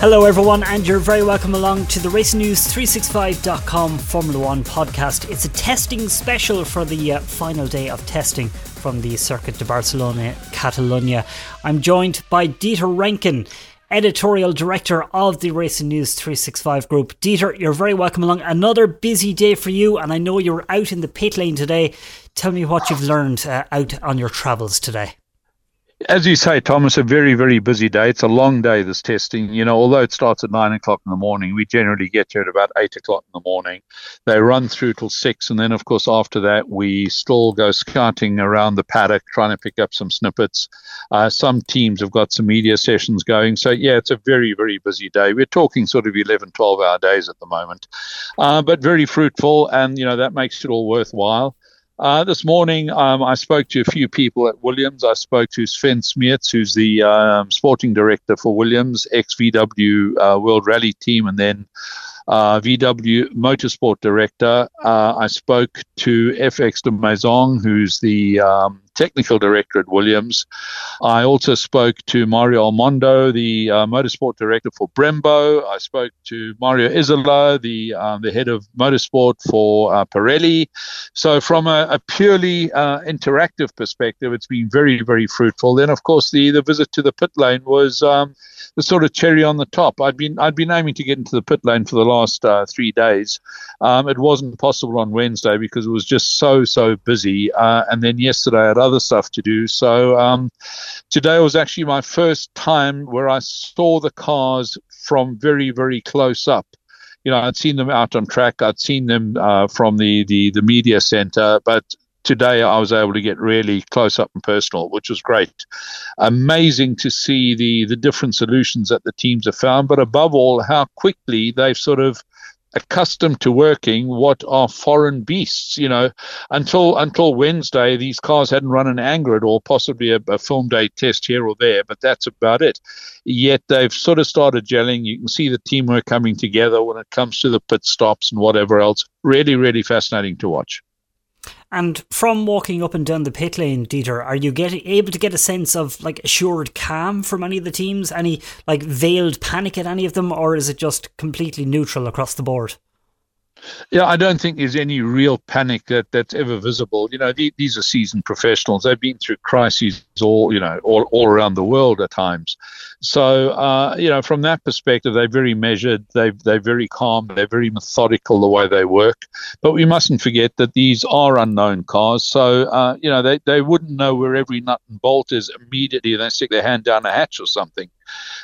Hello, everyone, and you're very welcome along to the RacingNews365.com Formula One podcast. It's a testing special for the uh, final day of testing from the Circuit de Barcelona, Catalonia. I'm joined by Dieter Rencken, editorial director of the Racing News 365 group. Dieter, you're very welcome along. Another busy day for you, and I know you're out in the pit lane today. Tell me what you've learned uh, out on your travels today. As you say, Thomas, a very, very busy day. It's a long day, this testing. You know, although it starts at nine o'clock in the morning, we generally get here at about eight o'clock in the morning. They run through till six. And then, of course, after that, we still go scouting around the paddock, trying to pick up some snippets. Uh, some teams have got some media sessions going. So, yeah, it's a very, very busy day. We're talking sort of 11, 12 hour days at the moment, uh, but very fruitful. And, you know, that makes it all worthwhile. Uh, this morning, um, I spoke to a few people at Williams. I spoke to Sven Smeets, who's the um, sporting director for Williams, ex VW uh, World Rally Team, and then uh, VW Motorsport Director. Uh, I spoke to FX Demaison, who's the um, technical director at Williams. I also spoke to Mario Almondo, the uh, motorsport director for Brembo. I spoke to Mario Isola, the um, the head of motorsport for uh, Pirelli. So, from a, a purely uh, interactive perspective, it's been very, very fruitful. Then, of course, the the visit to the pit lane was. Um, the sort of cherry on the top. I'd been I'd been aiming to get into the pit lane for the last uh, three days. Um, it wasn't possible on Wednesday because it was just so so busy. Uh, and then yesterday had other stuff to do. So um, today was actually my first time where I saw the cars from very very close up you know, I'd seen them out on track. I'd seen them uh, from the, the, the media center, but today I was able to get really close up and personal, which was great. Amazing to see the the different solutions that the teams have found, but above all, how quickly they've sort of accustomed to working what are foreign beasts you know. Until until wednesday these cars hadn't run an anger at all possibly a, a, film day test here or there but that's about it. Yet they've sort of started gelling. You can see the teamwork coming together when it comes to the pit stops and whatever else. Really really fascinating to watch and from walking up and down the pit lane, Dieter, are you getting able to get a sense of like assured calm from any of the teams? Any like veiled panic at any of them, or is it just completely neutral across the board? Yeah, I don't think there's any real panic that, that's ever visible. You know, the, these are seasoned professionals. They've been through crises all, you know, all, all around the world at times. So, uh, you know, from that perspective, they're very measured. They they're very calm. They're very methodical the way they work. But we mustn't forget that these are unknown cars. So, uh, you know, they, they wouldn't know where every nut and bolt is immediately. They stick their hand down a hatch or something.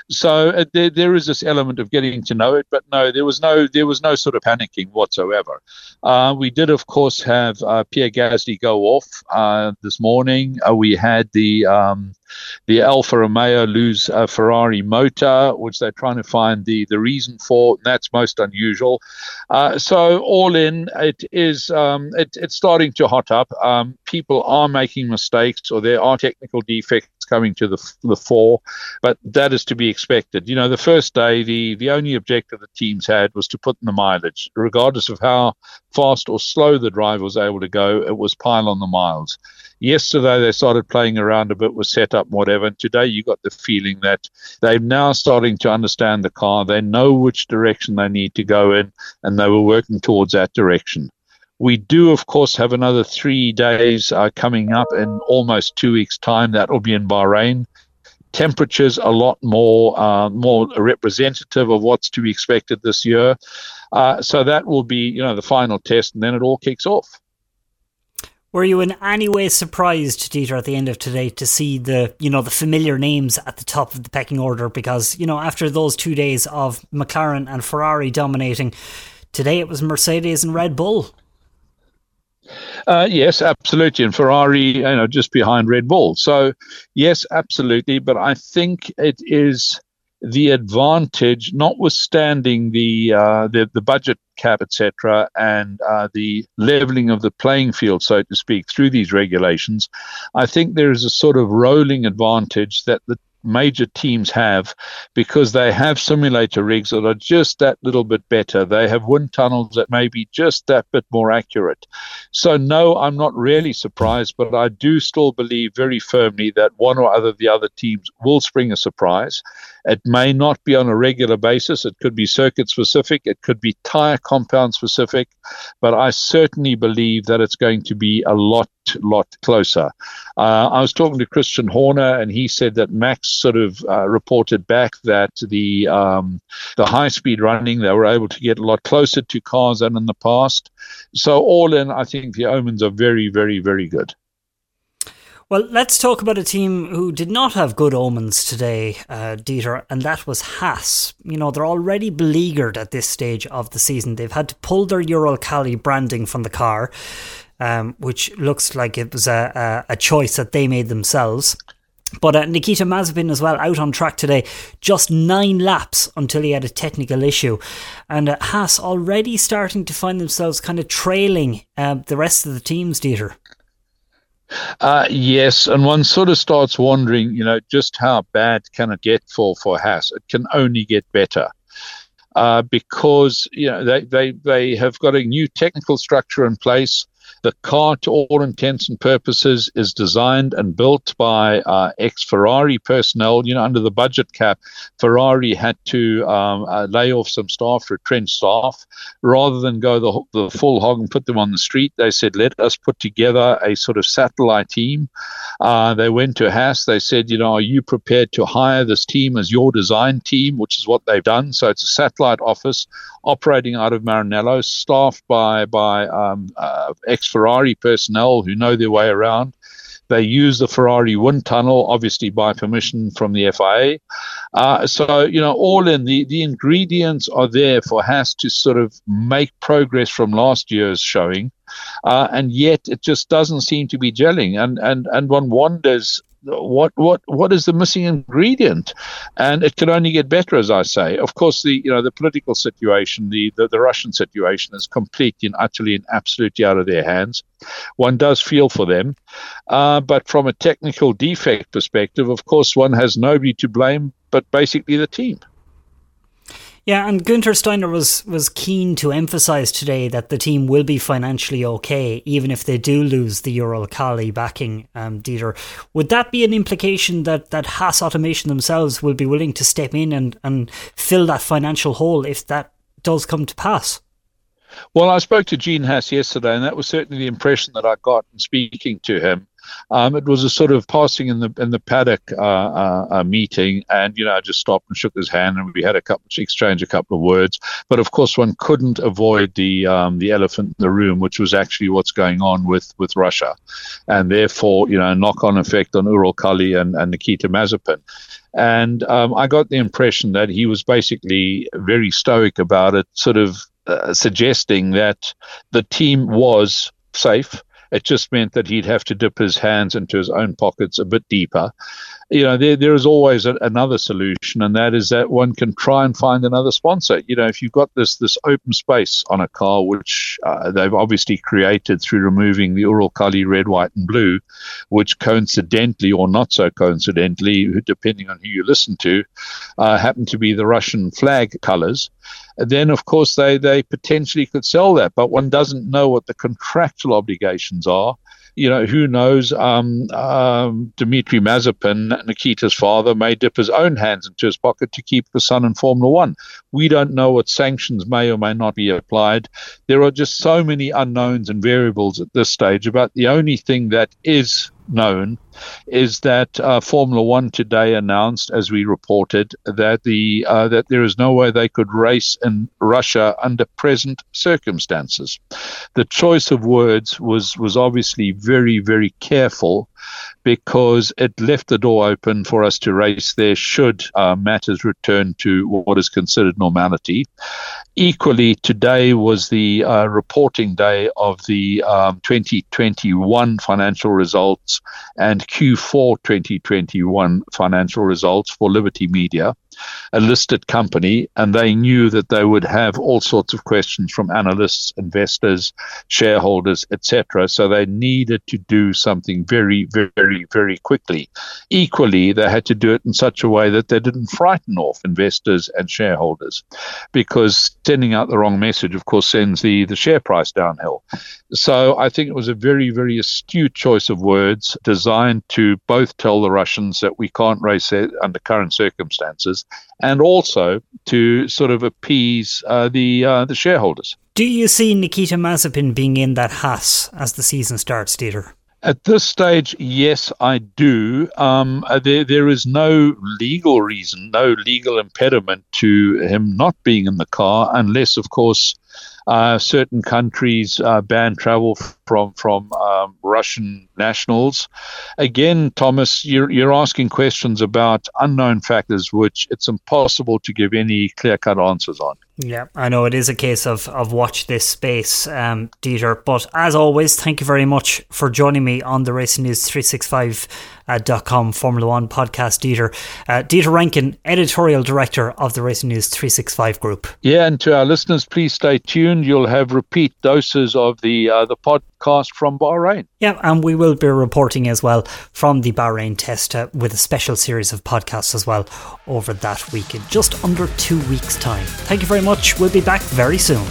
So uh, there, there is this element of getting to know it, but no, there was no there was no sort of panicking whatsoever. Uh, we did, of course, have uh, Pierre Gasly go off uh, this morning. Uh, we had the um, the Alfa Romeo lose a Ferrari motor, which they're trying to find the, the reason for. That's most unusual. Uh, so all in, it is um, it, it's starting to hot up. Um, people are making mistakes, or there are technical defects coming to the the fore, but that is to be expected. You know, the first day, the the only objective the teams had was to put in the mileage, regardless of how fast or slow the driver was able to go. It was pile on the miles. Yesterday they started playing around a bit with setup and whatever. And today you got the feeling that they're now starting to understand the car. They know which direction they need to go in, and they were working towards that direction. We do, of course, have another three days uh, coming up in almost two weeks' time. That will be in Bahrain. Temperatures a lot more uh, more representative of what's to be expected this year. Uh, so that will be, you know, the final test, and then it all kicks off. Were you in any way surprised, Dieter, at the end of today to see the you know the familiar names at the top of the pecking order? Because you know after those two days of McLaren and Ferrari dominating, today it was Mercedes and Red Bull. Uh, yes, absolutely, and Ferrari, you know, just behind Red Bull. So, yes, absolutely. But I think it is the advantage, notwithstanding the uh, the, the budget cap, etc., and uh, the leveling of the playing field, so to speak, through these regulations, I think there is a sort of rolling advantage that the major teams have because they have simulator rigs that are just that little bit better. They have wind tunnels that may be just that bit more accurate. So, no, I'm not really surprised, but I do still believe very firmly that one or other of the other teams will spring a surprise. It may not be on a regular basis. It could be circuit specific. It could be tire compound specific. But I certainly believe that it's going to be a lot, lot closer. Uh, I was talking to Christian Horner, and he said that Max sort of uh, reported back that the um, the high speed running they were able to get a lot closer to cars than in the past. So all in, I think the omens are very, very, very good. Well, let's talk about a team who did not have good omens today, uh, Dieter, and that was Haas. You know, they're already beleaguered at this stage of the season. They've had to pull their Uralkali branding from the car, um, which looks like it was a, a, a, choice that they made themselves. But uh, Nikita Mazepin as well out on track today, just nine laps until he had a technical issue, and uh, Haas already starting to find themselves kind of trailing uh, the rest of the teams, Dieter. Uh, yes, and one sort of starts wondering, you know, just how bad can it get for for Haas? It can only get better. Uh, because you know they, they they have got a new technical structure in place. The car, to all intents and purposes, is designed and built by uh, ex Ferrari personnel. You know, under the budget cap, Ferrari had to um, uh, lay off some staff, retrench staff, rather than go the, the full hog and put them on the street. They said, let us put together a sort of satellite team. Uh, they went to Haas. They said, you know, are you prepared to hire this team as your design team, which is what they've done. So it's a satellite office operating out of Maranello, staffed by by um, uh, ex Ferrari personnel who know their way around. They use the Ferrari wind tunnel, obviously by permission from the FIA. Uh, so, you know, all in the, the ingredients are there for Haas to sort of make progress from last year's showing. Uh, and yet it just doesn't seem to be gelling. And, and, and one wonders what what what is the missing ingredient? And it can only get better as i say. Of course the you know the political situation the the, the russian situation is completely and utterly and absolutely out of their hands. One does feel for them. Uh, but from a technical defect perspective of course one has nobody to blame but basically the team yeah, and Gunther Steiner was was keen to emphasise today that the team will be financially okay, even if they do lose the Uralkali backing, um, Dieter. Would that be an implication that, that Haas Automation themselves will be willing to step in and, and fill that financial hole if that does come to pass? Well, I spoke to Gene Haas yesterday, and that was certainly the impression that I got in speaking to him. Um, it was a sort of passing in the in the paddock uh, uh, uh, meeting, and you know I just stopped and shook his hand, and we had a couple exchange a couple of words. But of course, one couldn't avoid the um, the elephant in the room, which was actually what's going on with with Russia, and therefore you know knock on effect on Uralkali and, and Nikita Mazepin. And um, I got the impression that he was basically very stoic about it, sort of uh, suggesting that the team was safe it just meant that he'd have to dip his hands into his own pockets a bit deeper. You know, there, there is always a, another solution, and that is that one can try and find another sponsor. You know, if you've got this this open space on a car, which uh, they've obviously created through removing the Uralkali red, white, and blue, which coincidentally or not so coincidentally, depending on who you listen to, uh, happen to be the Russian flag colors then of course they, they potentially could sell that. But one doesn't know what the contractual obligations are. You know, who knows? Um, um, Dmitry Mazepin, Nikita's father, may dip his own hands into his pocket to keep the son in Formula One. We don't know what sanctions may or may not be applied. There are just so many unknowns and variables at this stage. About the only thing that is known is that uh, Formula One today announced, as we reported, that the uh, that there is no way they could race in Russia under present circumstances. The choice of words was was obviously very very careful because it left the door open for us to race there should uh, matters return to what is considered normality. Equally, today was the uh, reporting day of the um, 2021 financial results and Q4 2021 financial results for Liberty Media a listed company, and they knew that they would have all sorts of questions from analysts, investors, shareholders, etc. So they needed to do something very, very, very quickly. Equally, they had to do it in such a way that they didn't frighten off investors and shareholders, because sending out the wrong message, of course, sends the, the share price downhill. So I think it was a very, very astute choice of words designed to both tell the Russians that we can't race under current circumstances and also to sort of appease uh, the uh, the shareholders. Do you see Nikita Mazepin being in that hat as the season starts, Dieter? At this stage, yes, I do. Um, uh, there, there is no legal reason, no legal impediment to him not being in the car, unless, of course, uh, certain countries uh, ban travel from from um, Russian nationals. Again, Thomas, you're, you're asking questions about unknown factors, which it's impossible to give any clear cut answers on. Yeah, I know it is a case of, of watch this space, um, Dieter. But as always, thank you very much for joining me on the Racing News 365 uh, .com Formula One podcast, Dieter. Uh, Dieter Rencken, editorial director of the Racing News 365 group. Yeah, and to our listeners, please stay tuned. You'll have repeat doses of the uh, the podcast from Bahrain. Yeah, and we will be reporting as well from the Bahrain test uh, with a special series of podcasts as well over that week in just under two weeks' time. Thank you very much. We'll be back very soon.